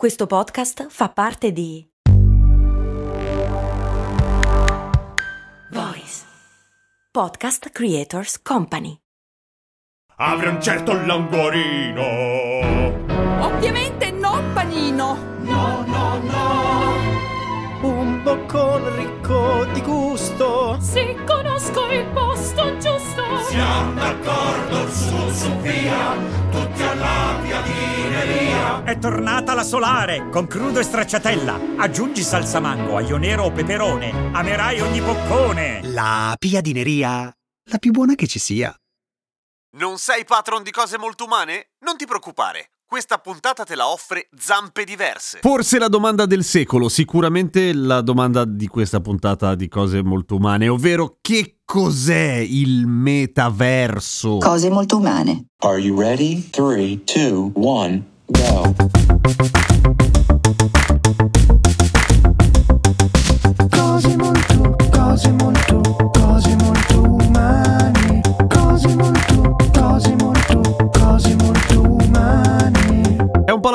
Questo podcast fa parte di Voice Podcast Creators Company. Apre un certo languorino. Ovviamente non panino. No, no, no. Boccone ricco di gusto. Se conosco il posto giusto. Siamo d'accordo, su, su, via. Tutti alla piadineria. È tornata la solare con crudo e stracciatella. Aggiungi salsa mango, aglio nero o peperone. Amerai ogni boccone. La piadineria, la più buona che ci sia. Non sei patron di cose molto umane? Non ti preoccupare. Questa puntata te la offre Zampe Diverse. Forse la domanda del secolo, sicuramente la domanda di questa puntata di cose molto umane, ovvero che cos'è il metaverso? Cose molto umane. Are you ready? 3, 2, 1, go.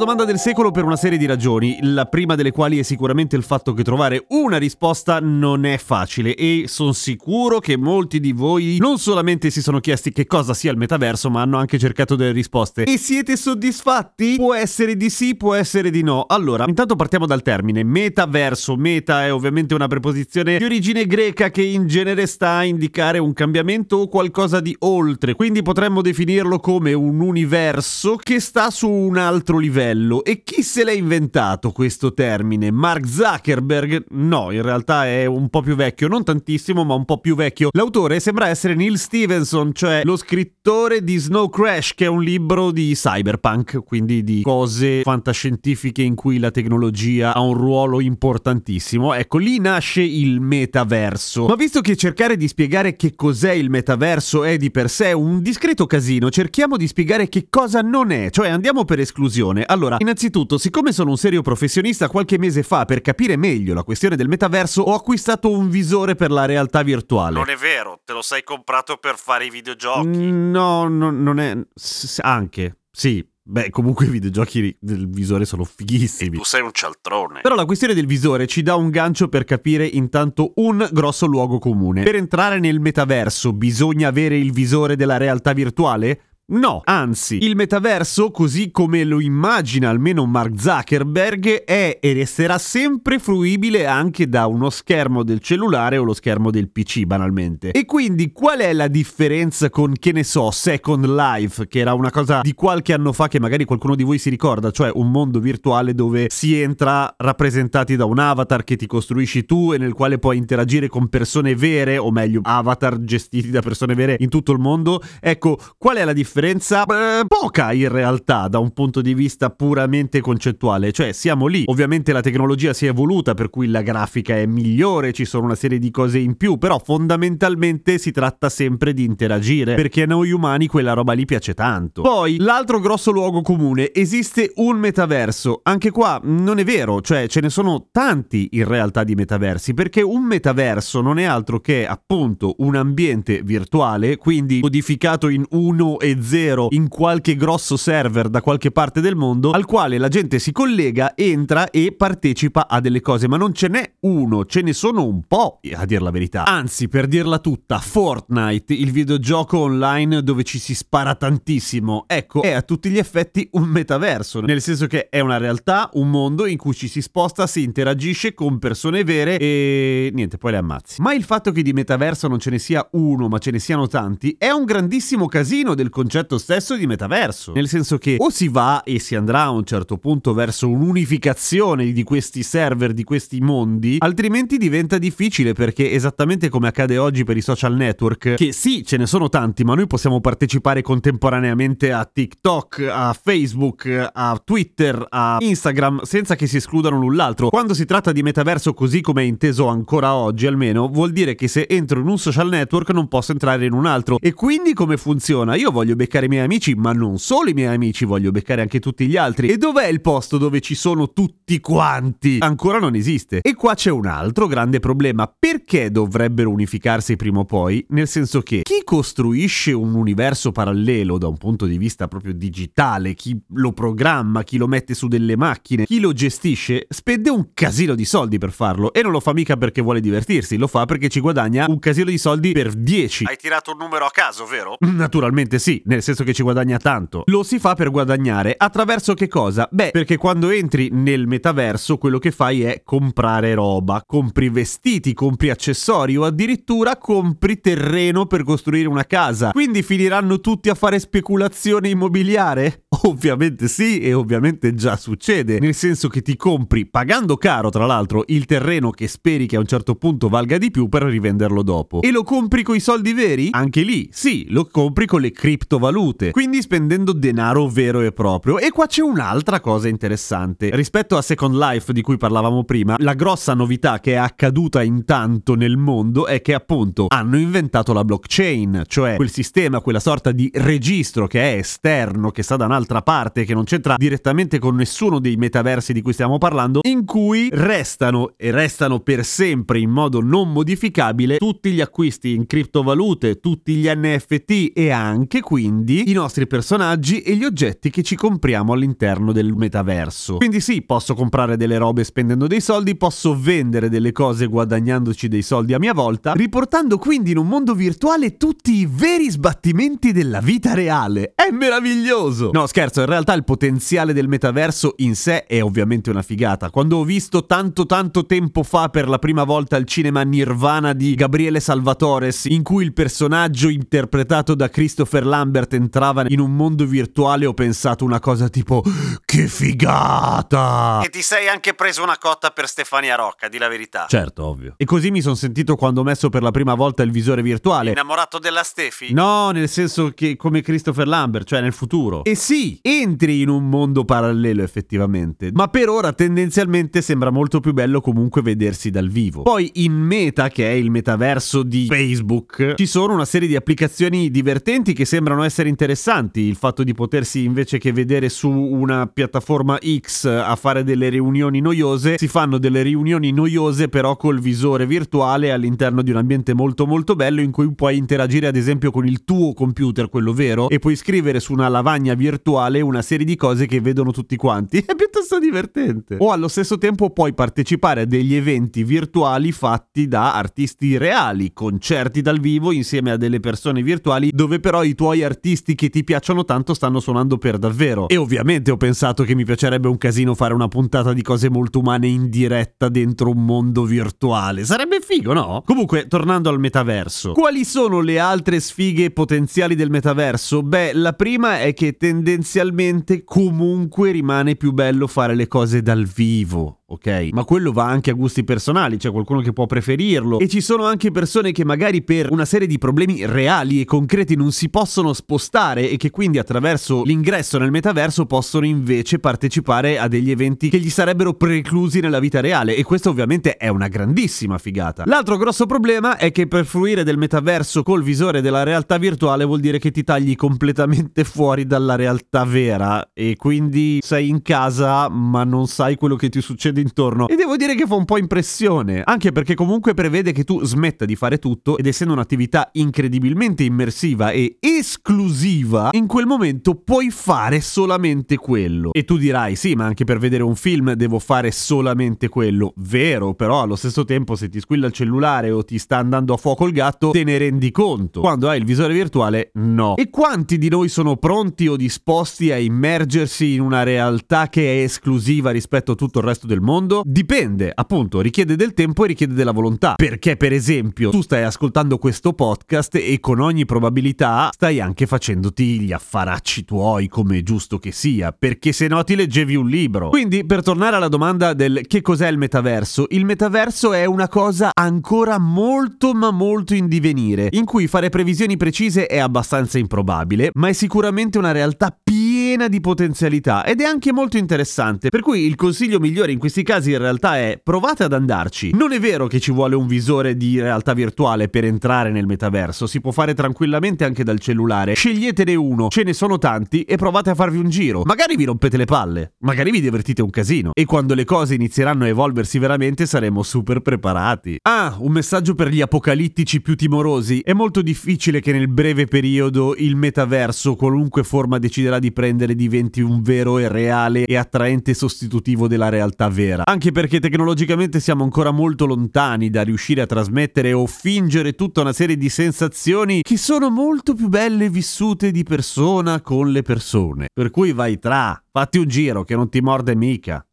Domanda del secolo per una serie di ragioni, la prima delle quali è sicuramente il fatto che trovare una risposta non è facile e sono sicuro che molti di voi non solamente si sono chiesti che cosa sia il metaverso, ma hanno anche cercato delle risposte. E siete soddisfatti? Può essere di sì, può essere di no. Allora, intanto partiamo dal termine metaverso. Meta è ovviamente una preposizione di origine greca che in genere sta a indicare un cambiamento o qualcosa di oltre, quindi potremmo definirlo come un universo che sta su un altro livello. E chi se l'ha inventato questo termine? Mark Zuckerberg? No, in realtà è un po' più vecchio, non tantissimo, ma un po' più vecchio. L'autore sembra essere Neil Stevenson, cioè lo scrittore di Snow Crash, che è un libro di cyberpunk, quindi di cose fantascientifiche in cui la tecnologia ha un ruolo importantissimo. Ecco, lì nasce il metaverso. Ma visto che cercare di spiegare che cos'è il metaverso è di per sé un discreto casino, cerchiamo di spiegare che cosa non è, cioè andiamo per esclusione. Allora, innanzitutto, siccome sono un serio professionista, qualche mese fa, per capire meglio la questione del metaverso, ho acquistato un visore per la realtà virtuale. Non è vero, te lo sei comprato per fare i videogiochi. Mm, No, no, non è. s- anche. Sì. Beh, comunque i videogiochi del visore sono fighissimi. Tu sei un cialtrone. Però la questione del visore ci dà un gancio per capire intanto un grosso luogo comune. Per entrare nel metaverso bisogna avere il visore della realtà virtuale? No, anzi, il metaverso, così come lo immagina almeno Mark Zuckerberg, è e resterà sempre fruibile anche da uno schermo del cellulare o lo schermo del PC, banalmente. E quindi qual è la differenza con, che ne so, Second Life, che era una cosa di qualche anno fa che magari qualcuno di voi si ricorda, cioè un mondo virtuale dove si entra rappresentati da un avatar che ti costruisci tu e nel quale puoi interagire con persone vere, o meglio, avatar gestiti da persone vere in tutto il mondo. Ecco, qual è la differenza? Beh, poca in realtà da un punto di vista puramente concettuale, cioè siamo lì. Ovviamente la tecnologia si è evoluta per cui la grafica è migliore, ci sono una serie di cose in più, però fondamentalmente si tratta sempre di interagire, perché a noi umani quella roba lì piace tanto. Poi, l'altro grosso luogo comune, esiste un metaverso. Anche qua non è vero, cioè ce ne sono tanti in realtà di metaversi, perché un metaverso non è altro che appunto un ambiente virtuale, quindi modificato in 1 e 0 in qualche grosso server da qualche parte del mondo, al quale la gente si collega, entra e partecipa a delle cose, ma non ce n'è uno, ce ne sono un po', a dir la verità. Anzi, per dirla tutta, Fortnite, il videogioco online dove ci si spara tantissimo, ecco, è a tutti gli effetti un metaverso, nel senso che è una realtà, un mondo in cui ci si sposta, si interagisce con persone vere e niente, poi le ammazzi. Ma il fatto che di metaverso non ce ne sia uno, ma ce ne siano tanti, è un grandissimo casino del concetto stesso di metaverso. Nel senso che o si va e si andrà a un certo punto verso un'unificazione di questi server, di questi mondi, altrimenti diventa difficile perché esattamente come accade oggi per i social network, che sì, ce ne sono tanti, ma noi possiamo partecipare contemporaneamente a TikTok, a Facebook, a Twitter, a Instagram, senza che si escludano l'un l'altro. Quando si tratta di metaverso così come è inteso ancora oggi almeno, vuol dire che se entro in un social network non posso entrare in un altro. E quindi come funziona? Io voglio beccare i miei amici, ma non solo i miei amici, voglio beccare anche tutti gli altri. E dov'è il posto dove ci sono tutti quanti? Ancora non esiste. E qua c'è un altro grande problema. Perché dovrebbero unificarsi prima o poi? Nel senso che costruisce un universo parallelo da un punto di vista proprio digitale, chi lo programma, chi lo mette su delle macchine, chi lo gestisce, spende un casino di soldi per farlo e non lo fa mica perché vuole divertirsi, lo fa perché ci guadagna un casino di soldi per 10. Hai tirato un numero a caso, vero? Naturalmente sì, nel senso che ci guadagna tanto. Lo si fa per guadagnare attraverso che cosa? Beh, perché quando entri nel metaverso quello che fai è comprare roba, compri vestiti, compri accessori o addirittura compri terreno per costruire una casa. Quindi finiranno tutti a fare speculazione immobiliare? Ovviamente sì e ovviamente già succede, nel senso che ti compri, pagando caro tra l'altro, il terreno che speri che a un certo punto valga di più per rivenderlo dopo. E lo compri con i soldi veri? Anche lì, sì, lo compri con le criptovalute, quindi spendendo denaro vero e proprio. E qua c'è un'altra cosa interessante. Rispetto a Second Life di cui parlavamo prima, la grossa novità che è accaduta intanto nel mondo è che appunto hanno inventato la blockchain, cioè quel sistema, quella sorta di registro che è esterno, che sta da un'altra parte, che non c'entra direttamente con nessuno dei metaversi di cui stiamo parlando, in cui restano e restano per sempre in modo non modificabile tutti gli acquisti in criptovalute, tutti gli NFT e anche quindi i nostri personaggi e gli oggetti che ci compriamo all'interno del metaverso. Quindi sì, posso comprare delle robe spendendo dei soldi, posso vendere delle cose guadagnandoci dei soldi a mia volta, riportando quindi in un mondo virtuale tutti i veri sbattimenti della vita reale. È meraviglioso! No, scherzo, in realtà il potenziale del metaverso in sé è ovviamente una figata. Quando ho visto tanto tanto tempo fa per la prima volta al cinema Nirvana di Gabriele Salvatores, in cui il personaggio interpretato da Christopher Lambert entrava in un mondo virtuale, ho pensato una cosa tipo che figata! E ti sei anche preso una cotta per Stefania Rocca, di la verità. Certo, ovvio. E così mi sono sentito quando ho messo per la prima volta il visore virtuale. Innamorato della Stefi? No, nel senso che come Christopher Lambert, cioè nel futuro. E sì, entri in un mondo parallelo effettivamente, ma per ora tendenzialmente sembra molto più bello comunque vedersi dal vivo. Poi in Meta, che è il metaverso di Facebook, ci sono una serie di applicazioni divertenti che sembrano essere interessanti. Il fatto di potersi invece che vedere su una piattaforma X a fare delle riunioni noiose, si fanno delle riunioni noiose però col visore virtuale all'interno di un ambiente molto molto bello in cui puoi interagire ad esempio con il tuo computer, quello vero, e puoi scrivere su una lavagna virtuale una serie di cose che vedono tutti quanti. È piuttosto divertente. O allo stesso tempo puoi partecipare a degli eventi virtuali fatti da artisti reali, concerti dal vivo insieme a delle persone virtuali dove però i tuoi artisti che ti piacciono tanto stanno suonando per davvero. E ovviamente ho pensato che mi piacerebbe un casino fare una puntata di cose molto umane in diretta dentro un mondo virtuale. Sarebbe figo, no? Comunque, tornando al metaverso. Quali sono le altre sfighe potenziali del metaverso? Beh, la prima è che tendenzialmente comunque rimane più bello fare le cose dal vivo ok? Ma quello va anche a gusti personali, c'è qualcuno che può preferirlo e ci sono anche persone che magari per una serie di problemi reali e concreti non si possono spostare e che quindi attraverso l'ingresso nel metaverso possono invece partecipare a degli eventi che gli sarebbero preclusi nella vita reale e questa ovviamente è una grandissima figata. L'altro grosso problema è che per fruire del metaverso col visore della realtà virtuale vuol dire che ti tagli completamente fuori dalla realtà vera e quindi sei in casa ma non sai quello che ti succede intorno. E devo dire che fa un po' impressione, anche perché comunque prevede che tu smetta di fare tutto ed essendo un'attività incredibilmente immersiva e esclusiva, in quel momento puoi fare solamente quello. E tu dirai, sì, ma anche per vedere un film devo fare solamente quello. Vero, però allo stesso tempo se ti squilla il cellulare o ti sta andando a fuoco il gatto, te ne rendi conto. Quando hai il visore virtuale, no. E quanti di noi sono pronti o disposti a immergersi in una realtà che è esclusiva rispetto a tutto il resto del mondo? Dipende, appunto, richiede del tempo e richiede della volontà. Perché, per esempio, tu stai ascoltando questo podcast e con ogni probabilità stai anche facendoti gli affaracci tuoi, come è giusto che sia, perché se no ti leggevi un libro. Quindi, per tornare alla domanda del che cos'è il metaverso, il metaverso è una cosa ancora molto ma molto in divenire, in cui fare previsioni precise è abbastanza improbabile, ma è sicuramente una realtà piena piena di potenzialità ed è anche molto interessante, per cui il consiglio migliore in questi casi in realtà è provate ad andarci. Non è vero che ci vuole un visore di realtà virtuale per entrare nel metaverso, si può fare tranquillamente anche dal cellulare. Sceglietene uno, ce ne sono tanti e provate a farvi un giro. Magari vi rompete le palle, magari vi divertite un casino e quando le cose inizieranno a evolversi veramente saremo super preparati. Ah, un messaggio per gli apocalittici più timorosi. È molto difficile che nel breve periodo il metaverso, qualunque forma deciderà di prendere, diventi un vero e reale e attraente sostitutivo della realtà vera. Anche perché tecnologicamente siamo ancora molto lontani da riuscire a trasmettere o fingere tutta una serie di sensazioni che sono molto più belle vissute di persona con le persone. Per cui vai tra, fatti un giro che non ti morde mica.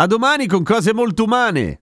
A domani con cose molto umane!